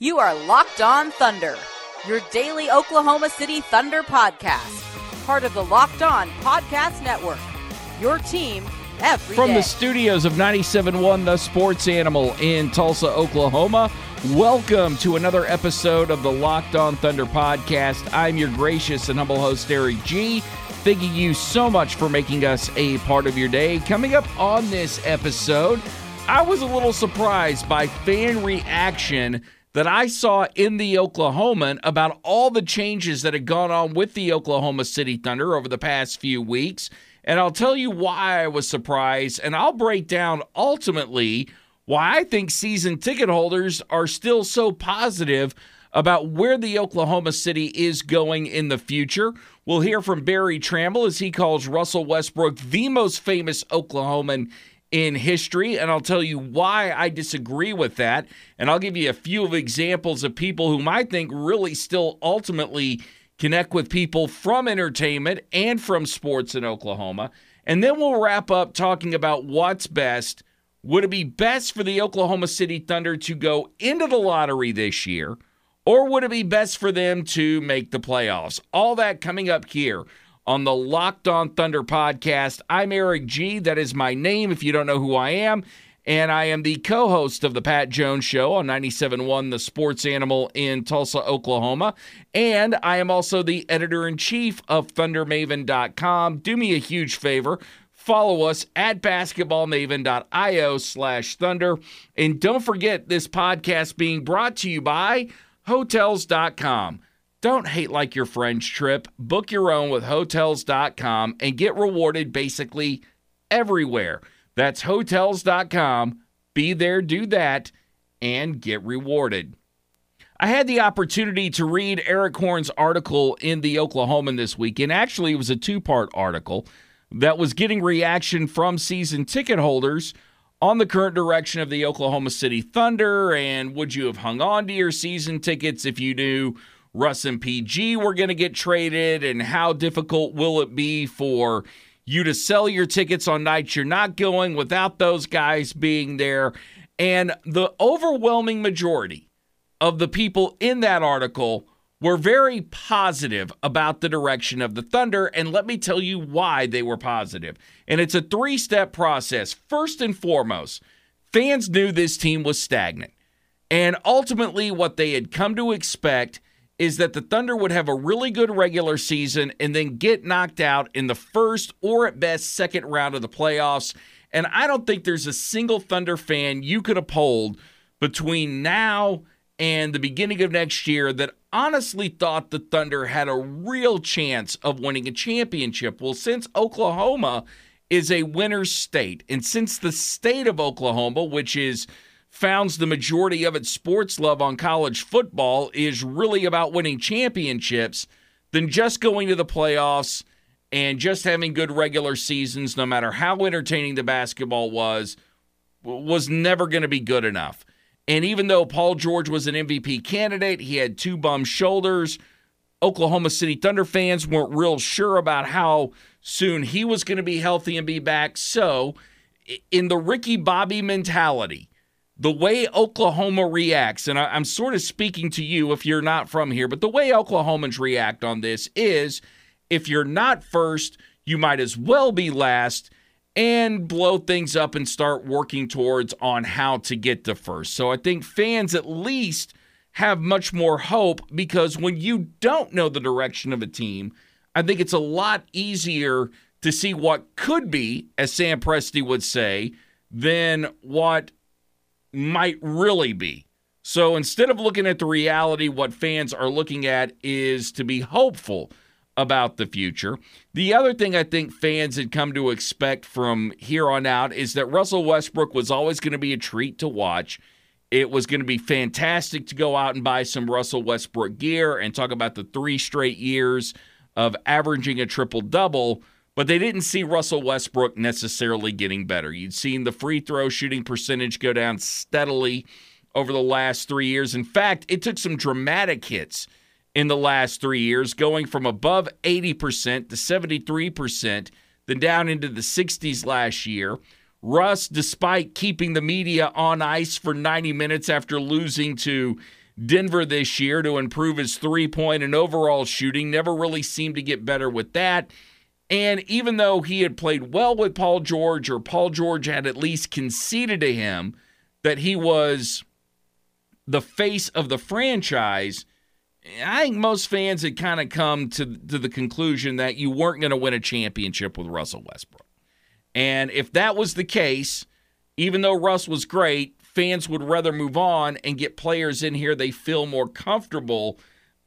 You are Locked On Thunder, your daily Oklahoma City Thunder podcast, part of the Locked On Podcast Network. Your team every From day. the studios of 97.1 The Sports Animal in Tulsa, Oklahoma, welcome to another episode of the Locked On Thunder podcast. I'm your gracious and humble host, Eric G. Thanking you so much for making us a part of your day. Coming up on this episode, I was a little surprised by fan reaction that I saw in the Oklahoman about all the changes that had gone on with the Oklahoma City Thunder over the past few weeks. And I'll tell you why I was surprised, and I'll break down ultimately why I think season ticket holders are still so positive about where the Oklahoma City is going in the future. We'll hear from Berry Tramel as he calls Russell Westbrook the most famous Oklahoman in history, and I'll tell you why I disagree with that. And I'll give you a few of examples of people whom I think really still ultimately connect with people from entertainment and from sports in Oklahoma. And then we'll wrap up talking about what's best. Would it be best for the Oklahoma City Thunder to go into the lottery this year, or would it be best for them to make the playoffs? All that coming up here on the Locked On Thunder podcast. I'm Eric G. That is my name if you don't know who I am. And I am the co host of The Pat Jones Show on 97.1 The Sports Animal in Tulsa, Oklahoma. And I am also the editor in chief of ThunderMaven.com. Do me a huge favor. Follow us at basketballmaven.io slash thunder. And don't forget this podcast being brought to you by Hotels.com. Don't hate like your friend's trip. Book your own with Hotels.com and get rewarded basically everywhere. That's Hotels.com. Be there, do that, and get rewarded. I had the opportunity to read Erik Horne's article in the Oklahoman this week, and actually, it was a two part article that was getting reaction from season ticket holders on the current direction of the Oklahoma City Thunder. And would you have hung on to your season tickets if you knew Russ and PG were going to get traded? And how difficult will it be for you to sell your tickets on nights you're not going without those guys being there? And the overwhelming majority of the people in that article were very positive about the direction of the Thunder. And let me tell you why they were positive. And it's a three step process. First and foremost, fans knew this team was stagnant. And ultimately, what they had come to expect is that the Thunder would have a really good regular season and then get knocked out in the first or at best second round of the playoffs. And I don't think there's a single Thunder fan you could polled between now and the beginning of next year that honestly thought the Thunder had a real chance of winning a championship. Well, since Oklahoma is a winner's state, and since the state of Oklahoma, which is founds the majority of its sports love on college football, is really about winning championships, than just going to the playoffs and just having good regular seasons, no matter how entertaining the basketball was, was never going to be good enough. And even though Paul George was an MVP candidate, he had two bum shoulders. Oklahoma City Thunder fans weren't real sure about how soon he was going to be healthy and be back. So, in the Ricky Bobby mentality, the way Oklahoma reacts, and I'm sort of speaking to you if you're not from here, but the way Oklahomans react on this is if you're not first, you might as well be last and blow things up and start working towards on how to get to first. So I think fans at least have much more hope because when you don't know the direction of a team, I think it's a lot easier to see what could be, as Sam Presti would say, than what might really be. So instead of looking at the reality, what fans are looking at is to be hopeful about the future. The other thing I think fans had come to expect from here on out is that Russell Westbrook was always going to be a treat to watch. it was going to be fantastic to go out and buy some Russell Westbrook gear and talk about the three straight years of averaging a triple double. But they didn't see Russell Westbrook necessarily getting better. You'd seen the free throw shooting percentage go down steadily over the last three years. In fact, it took some dramatic hits in the last three years, going from above 80% to 73%, then down into the 60s last year. Russ, despite keeping the media on ice for 90 minutes after losing to Denver this year to improve his three point and overall shooting, never really seemed to get better with that. And even though he had played well with Paul George, or Paul George had at least conceded to him that he was the face of the franchise, I think most fans had kind of come to, to the conclusion that you weren't going to win a championship with Russell Westbrook. And if that was the case, even though Russ was great, fans would rather move on and get players in here they feel more comfortable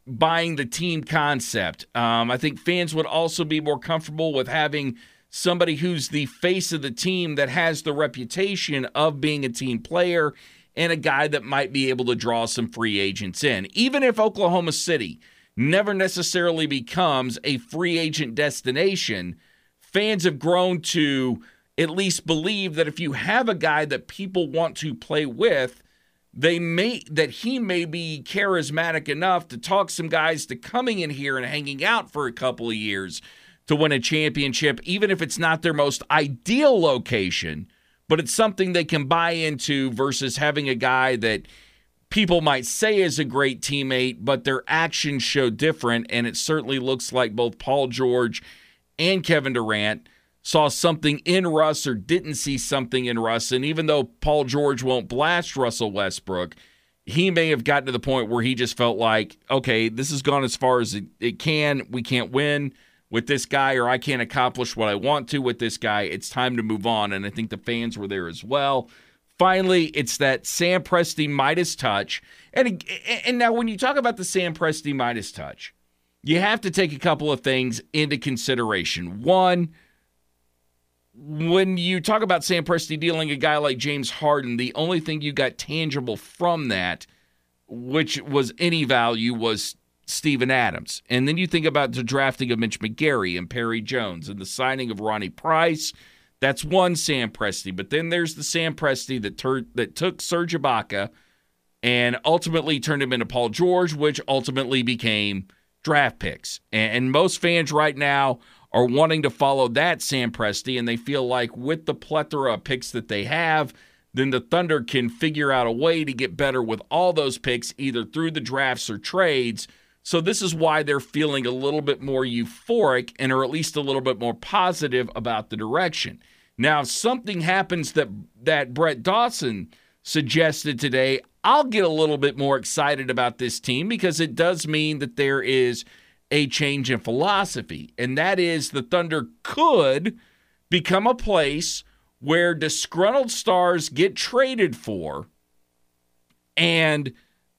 buying the team concept. Um, I think fans would also be more comfortable with having somebody who's the face of the team that has the reputation of being a team player and a guy that might be able to draw some free agents in. Even if Oklahoma City never necessarily becomes a free agent destination, fans have grown to at least believe that if you have a guy that people want to play with, they may that he may be charismatic enough to talk some guys to coming in here and hanging out for a couple of years to win a championship, even if it's not their most ideal location, but it's something they can buy into versus having a guy that people might say is a great teammate, but their actions show different. And it certainly looks like both Paul George and Kevin Durant saw something in Russ or didn't see something in Russ. And even though Paul George won't blast Russell Westbrook, he may have gotten to the point where he just felt like, okay, this has gone as far as it, it can. We can't win with this guy, or I can't accomplish what I want to with this guy. It's time to move on. And I think the fans were there as well. Finally, it's that Sam Presti Midas touch. And, and now, when you talk about the Sam Presti Midas touch, you have to take a couple of things into consideration. One, when you talk about Sam Presti dealing a guy like James Harden, the only thing you got tangible from that, which was any value, was Steven Adams. And then you think about the drafting of Mitch McGary and Perry Jones and the signing of Ronnie Price. That's one Sam Presti. But then there's the Sam Presti that, tur- that took Serge Ibaka and ultimately turned him into Paul George, which ultimately became draft picks. And most fans right now are wanting to follow that Sam Presti, and they feel like with the plethora of picks that they have, then the Thunder can figure out a way to get better with all those picks, either through the drafts or trades. So this is why they're feeling a little bit more euphoric and are at least a little bit more positive about the direction. Now, if something happens that that Brett Dawson suggested today, I'll get a little bit more excited about this team because it does mean that there is a change in philosophy, and that is the Thunder could become a place where disgruntled stars get traded for, and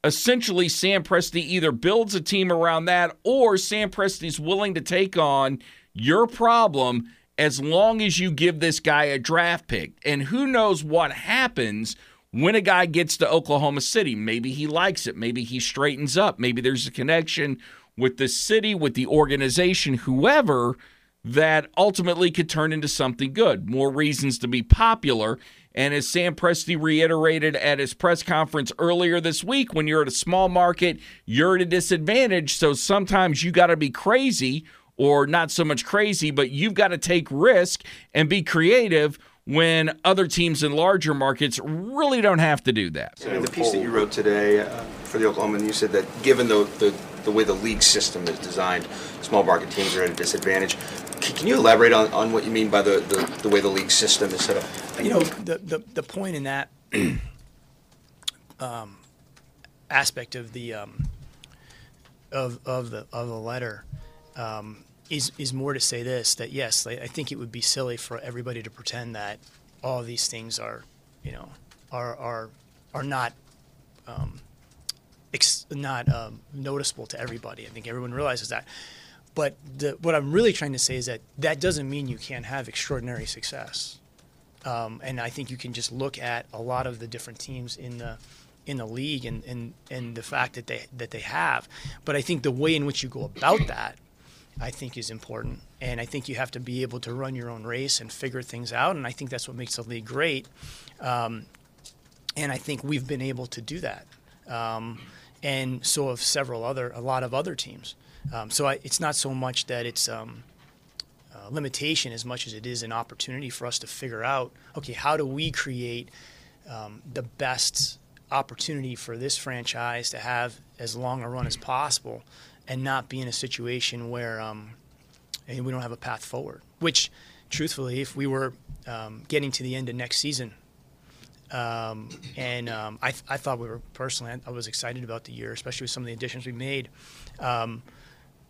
essentially Sam Presti either builds a team around that or Sam Presti's willing to take on your problem as long as you give this guy a draft pick. And who knows what happens when a guy gets to Oklahoma City. Maybe he likes it. Maybe he straightens up. Maybe there's a connection with the city, with the organization, whoever, that ultimately could turn into something good. More reasons to be popular. And as Sam Presti reiterated at his press conference earlier this week, when you're at a small market, you're at a disadvantage. So sometimes you got to be crazy, or not so much crazy, but you've got to take risk and be creative when other teams in larger markets really don't have to do that. In the piece that you wrote today uh, for the Oklahoma, you said that given the, the, the way the league system is designed, small market teams are at a disadvantage. Can you elaborate on, on what you mean by the, the, the way the league system is set up? You know, the, the, the point in that um, aspect of the um, of, of the of the letter um, is is more to say this that yes, I think it would be silly for everybody to pretend that all these things are, you know, are are are not um, not um, noticeable to everybody. I think everyone realizes that. But the, what I'm really trying to say is that that doesn't mean you can't have extraordinary success. Um, and I think you can just look at a lot of the different teams in the in the league and, and, and the fact that they that they have. But I think the way in which you go about that, I think is important. And I think you have to be able to run your own race and figure things out. And I think that's what makes the league great. Um, and I think we've been able to do that. Um, and so have several other, a lot of other teams. Um, so I, it's not so much that it's um, a limitation as much as it is an opportunity for us to figure out, okay, how do we create um, the best opportunity for this franchise to have as long a run as possible and not be in a situation where um, we don't have a path forward. Which, truthfully, if we were um, getting to the end of next season, um, and um, I, I, thought we were personally, I, was excited about the year, especially with some of the additions we made. Um,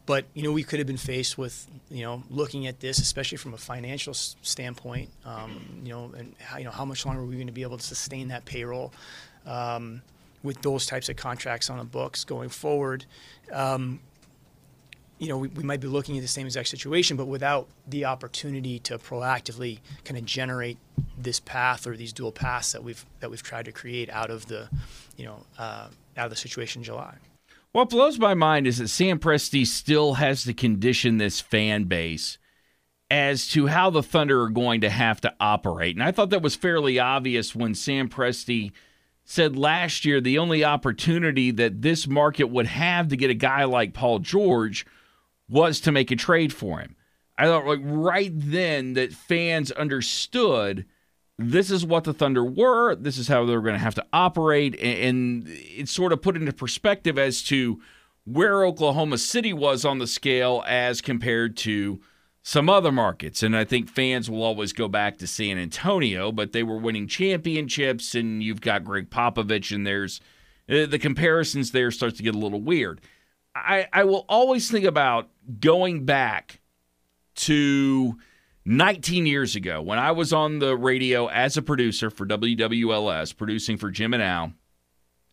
but you know, we could have been faced with you know looking at this, especially from a financial standpoint. Um, you know, and how, you know how much longer are we going to be able to sustain that payroll um, with those types of contracts on the books going forward? You know, we, we, might be looking at the same exact situation, but without the opportunity to proactively kind of generate this path or these dual paths that we've that we've tried to create out of the, you know, uh, out of the situation in July. What blows my mind is that Sam Presti still has to condition this fan base as to how the Thunder are going to have to operate. And I thought that was fairly obvious when Sam Presti said last year the only opportunity that this market would have to get a guy like Paul George was to make a trade for him. I thought like right then that fans understood this is what the Thunder were. This is how they're going to have to operate. And it sort of put into perspective as to where Oklahoma City was on the scale as compared to some other markets. And I think fans will always go back to San Antonio, but they were winning championships, and you've got Gregg Popovich, and there's uh, the comparisons there starts to get a little weird. I, I will always think about going back to 19 years ago, when I was on the radio as a producer for WWLS, producing for Jim and Al,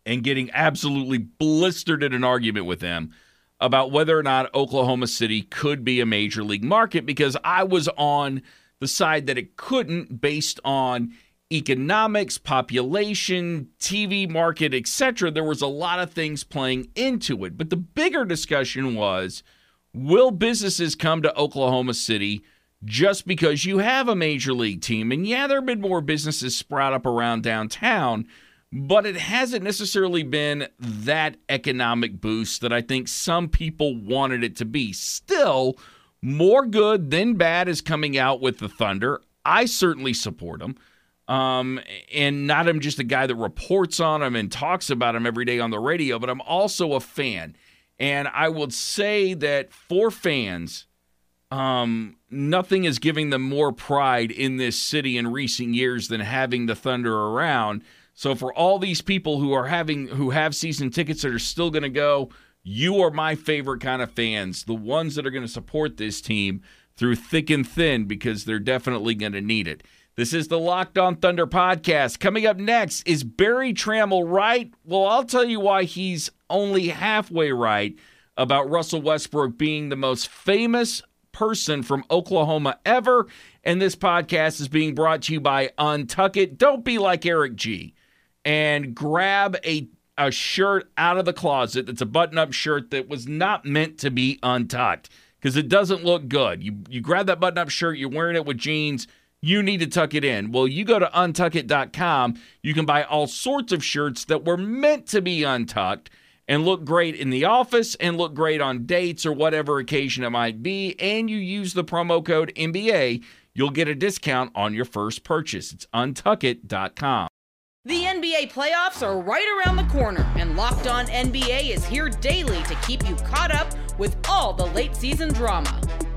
and getting absolutely blistered in an argument with them about whether or not Oklahoma City could be a major league market because I was on the side that it couldn't based on economics, population, TV market, etc. There was a lot of things playing into it. But the bigger discussion was will businesses come to Oklahoma City just because you have a major league team. And yeah, there have been more businesses sprout up around downtown, but it hasn't necessarily been that economic boost that I think some people wanted it to be. Still, more good than bad is coming out with the Thunder. I certainly support them. Um, and not I'm just a guy that reports on them and talks about them every day on the radio, but I'm also a fan. And I would say that for fans, um, nothing is giving them more pride in this city in recent years than having the Thunder around. So for all these people who are having who have season tickets that are still going to go, you are my favorite kind of fans, the ones that are going to support this team through thick and thin because they're definitely going to need it. This is the Locked On Thunder podcast. Coming up next, is Berry Tramel right? Well, I'll tell you why he's only halfway right about Russell Westbrook being the most famous person from Oklahoma ever. And this podcast is being brought to you by Untuck It. Don't be like Eric G and grab a a shirt out of the closet that's a button-up shirt that was not meant to be untucked because it doesn't look good. You you grab that button-up shirt, you're wearing it with jeans, you need to tuck it in. Well, you go to untuckit.com, you can buy all sorts of shirts that were meant to be untucked and look great in the office and look great on dates or whatever occasion it might be, and you use the promo code NBA, you'll get a discount on your first purchase. It's untuckit.com. The NBA playoffs are right around the corner, and Locked On NBA is here daily to keep you caught up with all the late season drama.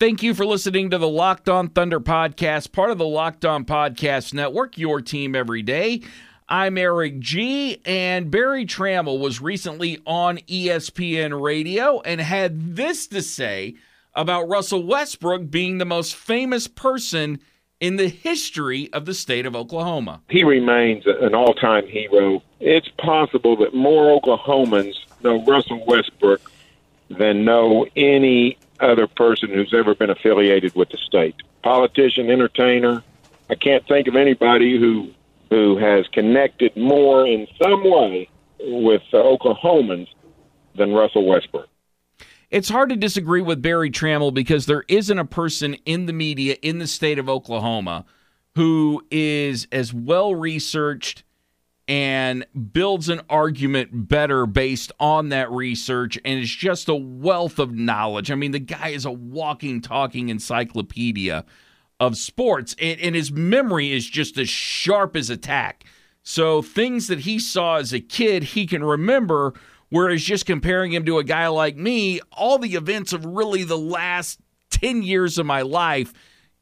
Thank you for listening to the Locked On Thunder podcast, part of the Locked On Podcast Network, your team every day. I'm Eric G, and Berry Tramel was recently on ESPN Radio and had this to say about Russell Westbrook being the most famous person in the history of the state of Oklahoma. He remains an all time hero. It's possible that more Oklahomans know Russell Westbrook than know any other person who's ever been affiliated with the state. Politician, entertainer. I can't think of anybody who who has connected more in some way with uh, Oklahomans than Russell Westbrook. It's hard to disagree with Berry Tramel because there isn't a person in the media in the state of Oklahoma who is as well researched and builds an argument better based on that research and is just a wealth of knowledge. I mean, the guy is a walking, talking encyclopedia of sports, and, and his memory is just as sharp as a tack. So things that he saw as a kid, he can remember Whereas just comparing him to a guy like me, all the events of really the last 10 years of my life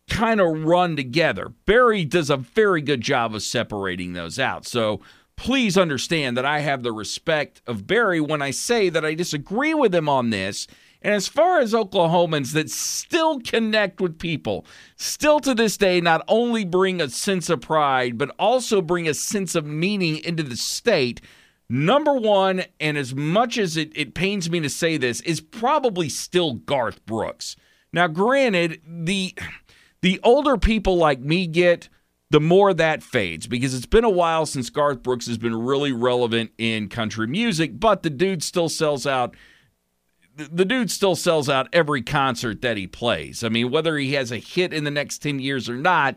kind of run together. Berry does a very good job of separating those out. So please understand that I have the respect of Berry when I say that I disagree with him on this. And as far as Oklahomans that still connect with people, still to this day, not only bring a sense of pride, but also bring a sense of meaning into the state, Number one, and as much as it, it pains me to say this, is probably still Garth Brooks. Now, granted, the the older people like me get, the more that fades because it's been a while since Garth Brooks has been really relevant in country music, but the dude still sells out the dude still sells out every concert that he plays. I mean, whether he has a hit in the next 10 years or not,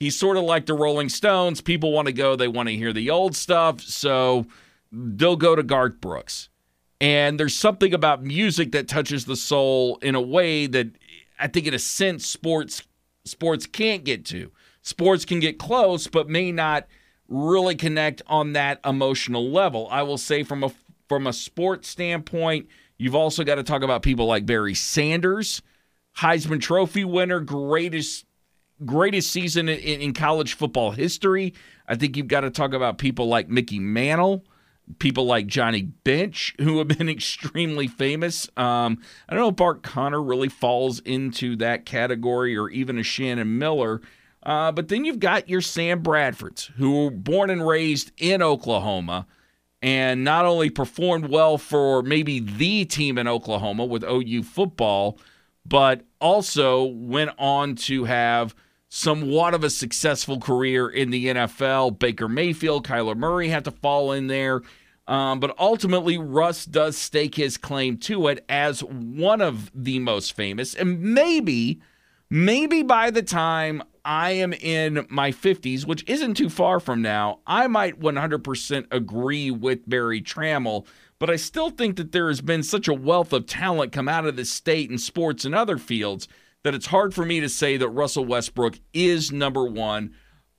he's sort of like the Rolling Stones. People want to go, they want to hear the old stuff. So, they'll go to Garth Brooks. And there's something about music that touches the soul in a way that I think, in a sense, sports sports can't get to. Sports can get close, but may not really connect on that emotional level. I will say, from a from a sports standpoint, you've also got to talk about people like Barry Sanders, Heisman Trophy winner, greatest greatest season in, in college football history. I think you've got to talk about people like Mickey Mantle people like Johnny Bench, who have been extremely famous. Um, I don't know if Bart Conner really falls into that category or even a Shannon Miller. Uh, but then you've got your Sam Bradfords, who were born and raised in Oklahoma and not only performed well for maybe the team in Oklahoma with OU football, but also went on to have somewhat of a successful career in the NFL. Baker Mayfield, Kyler Murray had to fall in there. Um, but ultimately, Russ does stake his claim to it as one of the most famous. And maybe, maybe by the time I am in my 50s, which isn't too far from now, I might 100% agree with Berry Tramel. But I still think that there has been such a wealth of talent come out of this state in sports and other fields that it's hard for me to say that Russell Westbrook is number one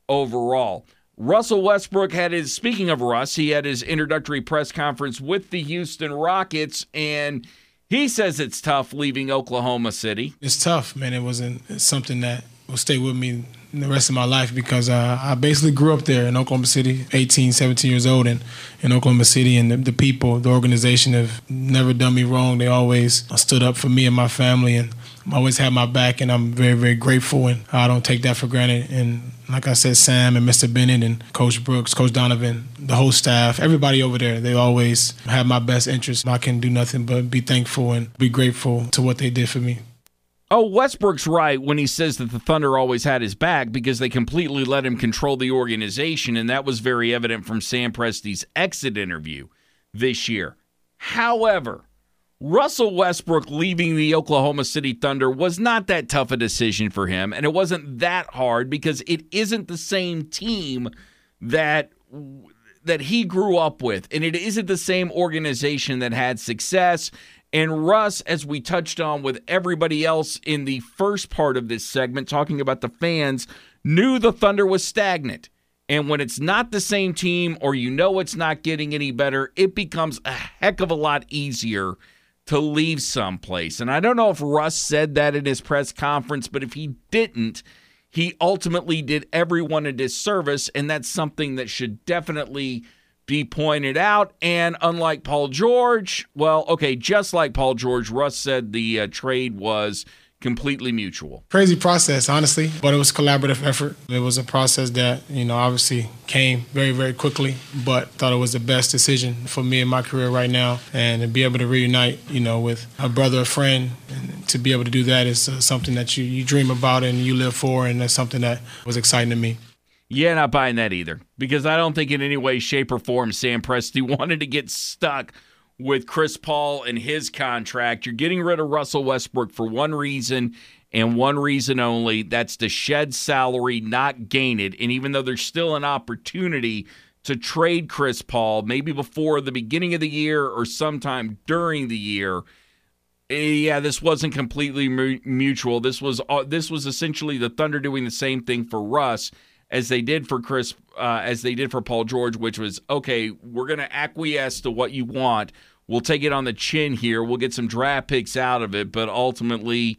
overall. Russell Westbrook had his, speaking of Russ, he had his introductory press conference with the Houston Rockets, and he says it's tough leaving Oklahoma City. It's tough, man. It wasn't something that will stay with me the rest of my life because uh, I basically grew up there in Oklahoma City, 18, 17 years old, and in Oklahoma City, and the, the, people, the organization have never done me wrong. They always stood up for me and my family, and always had my back, and I'm very, very grateful, and I don't take that for granted. And like I said, Sam and Mr. Bennett and Coach Brooks, Coach Donovan, the whole staff, everybody over there, they always have my best interest. I can do nothing but be thankful and be grateful to what they did for me. Oh, Westbrook's right when he says that the Thunder always had his back because they completely let him control the organization, and that was very evident from Sam Presti's exit interview this year. However, Russell Westbrook leaving the Oklahoma City Thunder was not that tough a decision for him, and it wasn't that hard because it isn't the same team that that he grew up with, and it isn't the same organization that had success. And Russ, as we touched on with everybody else in the first part of this segment, talking about the fans, knew the Thunder was stagnant. And when it's not the same team or you know it's not getting any better, it becomes a heck of a lot easier to leave someplace. And I don't know if Russ said that in his press conference, but if he didn't, he ultimately did everyone a disservice, and that's something that should definitely be pointed out. And unlike Paul George, well, okay, just like Paul George, Russ said the uh, trade was completely mutual. Crazy process, honestly, but it was collaborative effort. It was a process that, you know, obviously came very, very quickly, but thought it was the best decision for me in my career right now. And to be able to reunite, you know, with a brother, a friend, and to be able to do that is uh, something that you, you dream about and you live for, and that's something that was exciting to me. Yeah, not buying that either. Because I don't think in any way, shape, or form Sam Presti wanted to get stuck with Chris Paul and his contract. You're getting rid of Russell Westbrook for one reason and one reason only that's to shed salary, not gain it. And even though there's still an opportunity to trade Chris Paul, maybe before the beginning of the year or sometime during the year. Eh, yeah, this wasn't completely mutual. This was uh, this was essentially the Thunder doing the same thing for Russ as they did for Chris, uh, as they did for Paul George, which was okay. We're going to acquiesce to what you want We'll take it on the chin here. We'll get some draft picks out of it, but ultimately,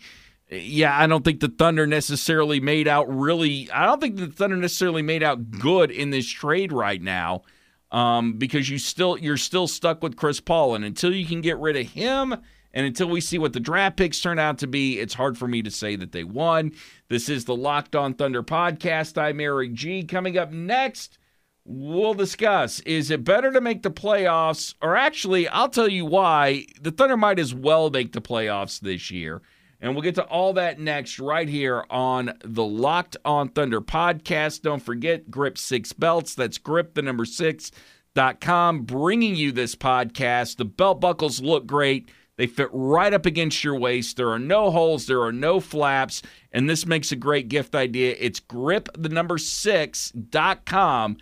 yeah, I don't think the Thunder necessarily made out really. I don't think the Thunder necessarily made out good in this trade right now, um, because you still you're still stuck with Chris Paul, and until you can get rid of him, and until we see what the draft picks turn out to be, it's hard for me to say that they won. This is the Locked On Thunder podcast. I'm Eric G. Coming up next we'll discuss is it better to make the playoffs? Or actually i'll tell you why. The thunder might as well make the playoffs this year. And we'll get to all that next right here on the locked on thunder podcast. Don't forget grip six belts. That's grip the number six dot com bringing you this podcast. The belt buckles look great they fit right up against your waist. There are no holes, there are no flaps, and this makes a great gift idea. It's grip the number six dot com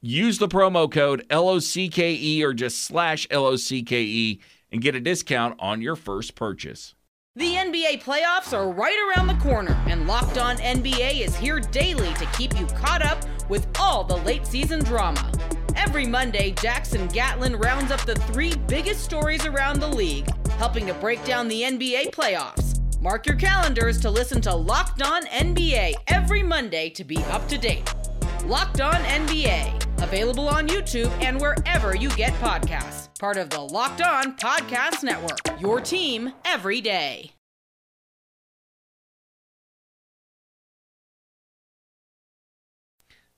Use the promo code LOCKE or just slash LOCKE and get a discount on your first purchase. The NBA playoffs are right around the corner, and Locked On NBA is here daily to keep you caught up with all the late season drama. Every Monday, Jackson Gatlin rounds up the three biggest stories around the league, helping to break down the NBA playoffs. Mark your calendars to listen to Locked On NBA every Monday to be up to date. Locked On NBA Available on YouTube and wherever you get podcasts. Part of the Locked On Podcast Network. Your team every day.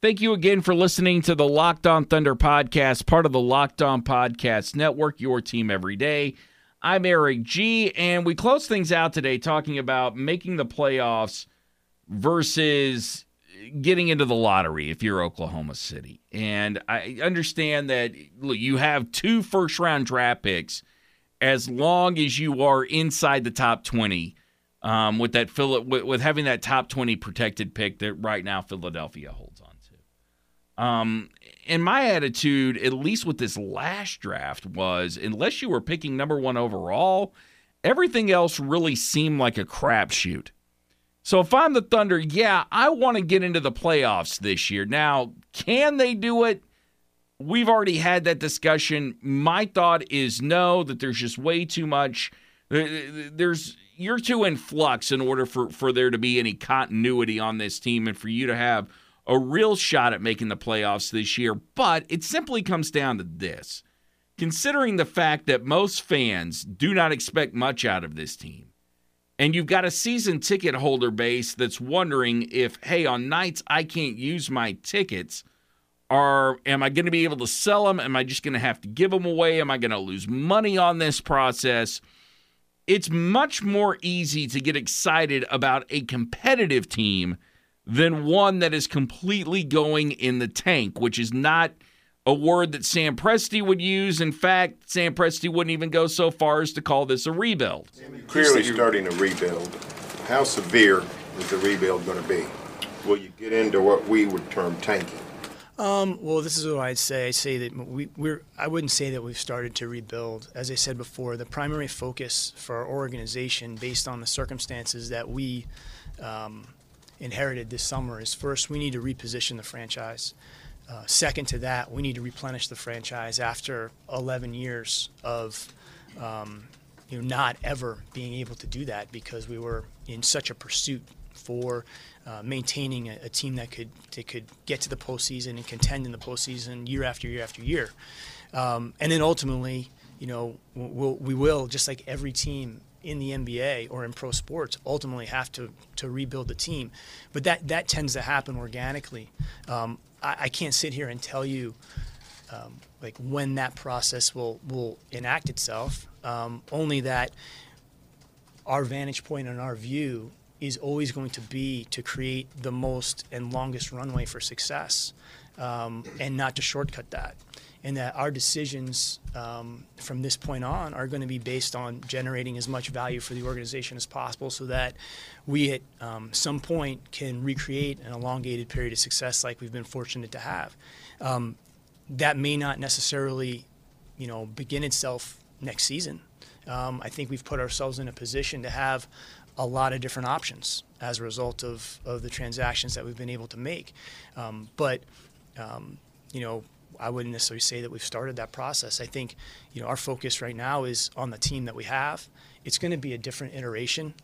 Thank you again for listening to the Locked On Thunder podcast, part of the Locked On Podcast Network, your team every day. I'm Eric G, and we close things out today talking about making the playoffs versus getting into the lottery if you're Oklahoma City. And I understand that look, you have two first round draft picks as long as you are inside the top 20 um, with that with, with having that top 20 protected pick that right now Philadelphia holds on to. Um, and my attitude, at least with this last draft, was unless you were picking number one overall, everything else really seemed like a crapshoot. So if I'm the Thunder, yeah, I want to get into the playoffs this year. Now, can they do it? We've already had that discussion. My thought is no, that there's just way too much. There's you're too in flux in order for, for there to be any continuity on this team and for you to have a real shot at making the playoffs this year. But it simply comes down to this. Considering the fact that most fans do not expect much out of this team, and you've got a season ticket holder base that's wondering if, hey, on nights I can't use my tickets, are am I going to be able to sell them? Am I just going to have to give them away? Am I going to lose money on this process? It's much more easy to get excited about a competitive team than one that is completely going in the tank, which is not – a word that Sam Presti would use. In fact, Sam Presti wouldn't even go so far as to call this a rebuild. Clearly starting a rebuild. How severe is the rebuild going to be? Will you get into what we would term tanking? Um, well, this is what I'd say. I say that we, we're. I wouldn't say that we've started to rebuild. As I said before, the primary focus for our organization, based on the circumstances that we um, inherited this summer, is first we need to reposition the franchise. Uh, second to that, we need to replenish the franchise after 11 years of um, you know not ever being able to do that because we were in such a pursuit for uh, maintaining a, a, team that could that could get to the postseason and contend in the postseason year after year after year. Um, and then ultimately, you know, we'll, we will just like every team in the NBA or in pro sports ultimately have to to rebuild the team, but that that tends to happen organically. Um, I, I, can't sit here and tell you. Um, like when that process will will enact itself. Um, only that our vantage point and our view is always going to be to create the most and longest runway for success um, and not to shortcut that. And that our decisions um, from this point on are going to be based on generating as much value for the organization as possible so that we at um, some point can recreate an elongated period of success like we've been fortunate to have. Um, that may not necessarily you know, begin itself next season. Um, I think we've put ourselves in a position to have a lot of different options as a result of, of the transactions that we've been able to make. Um, but, um, you know, I wouldn't necessarily say that we've started that process. I think, you know, our focus right now is on the team that we have. It's going to be a different iteration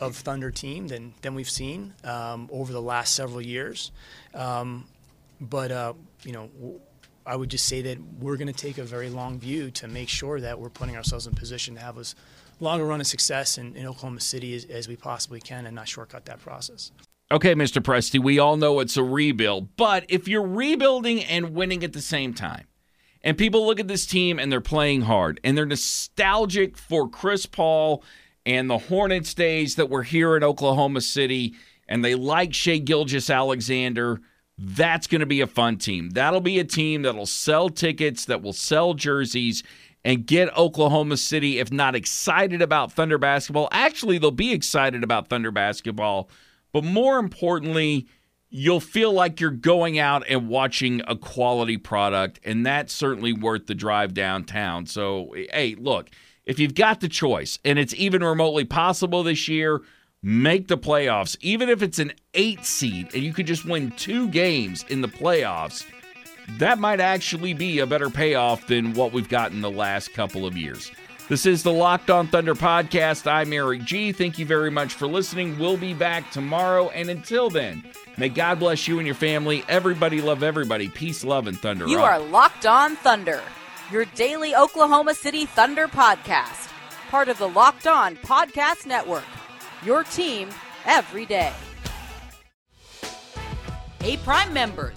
of Thunder team than, than we've seen um, over the last several years. Um, but, uh, you know, I would just say that we're going to take a very long view to make sure that we're putting ourselves in position to have as long a run of success in, in Oklahoma City as, as we possibly can and not shortcut that process. Okay, Mr. Presti, we all know it's a rebuild, but if you're rebuilding and winning at the same time, and people look at this team and they're playing hard and they're nostalgic for Chris Paul and the Hornets days that were here in Oklahoma City, and they like Shai Gilgeous-Alexander, – that's going to be a fun team. That'll be a team that'll sell tickets, that will sell jerseys, and get Oklahoma City, if not excited about Thunder basketball. Actually, they'll be excited about Thunder basketball, but more importantly, you'll feel like you're going out and watching a quality product, and that's certainly worth the drive downtown. So, hey, look, if you've got the choice, and it's even remotely possible this year, make the playoffs, even if it's an eight seed and you could just win two games in the playoffs, that might actually be a better payoff than what we've gotten the last couple of years. This is the Locked On Thunder podcast. I'm Eric G. Thank you very much for listening. We'll be back tomorrow. And until then, may God bless you and your family. Everybody love everybody. Peace, love, and thunder. You are Locked On Thunder, your daily Oklahoma City Thunder podcast, part of the Locked On Podcast Network your team every day. Hey, Prime members,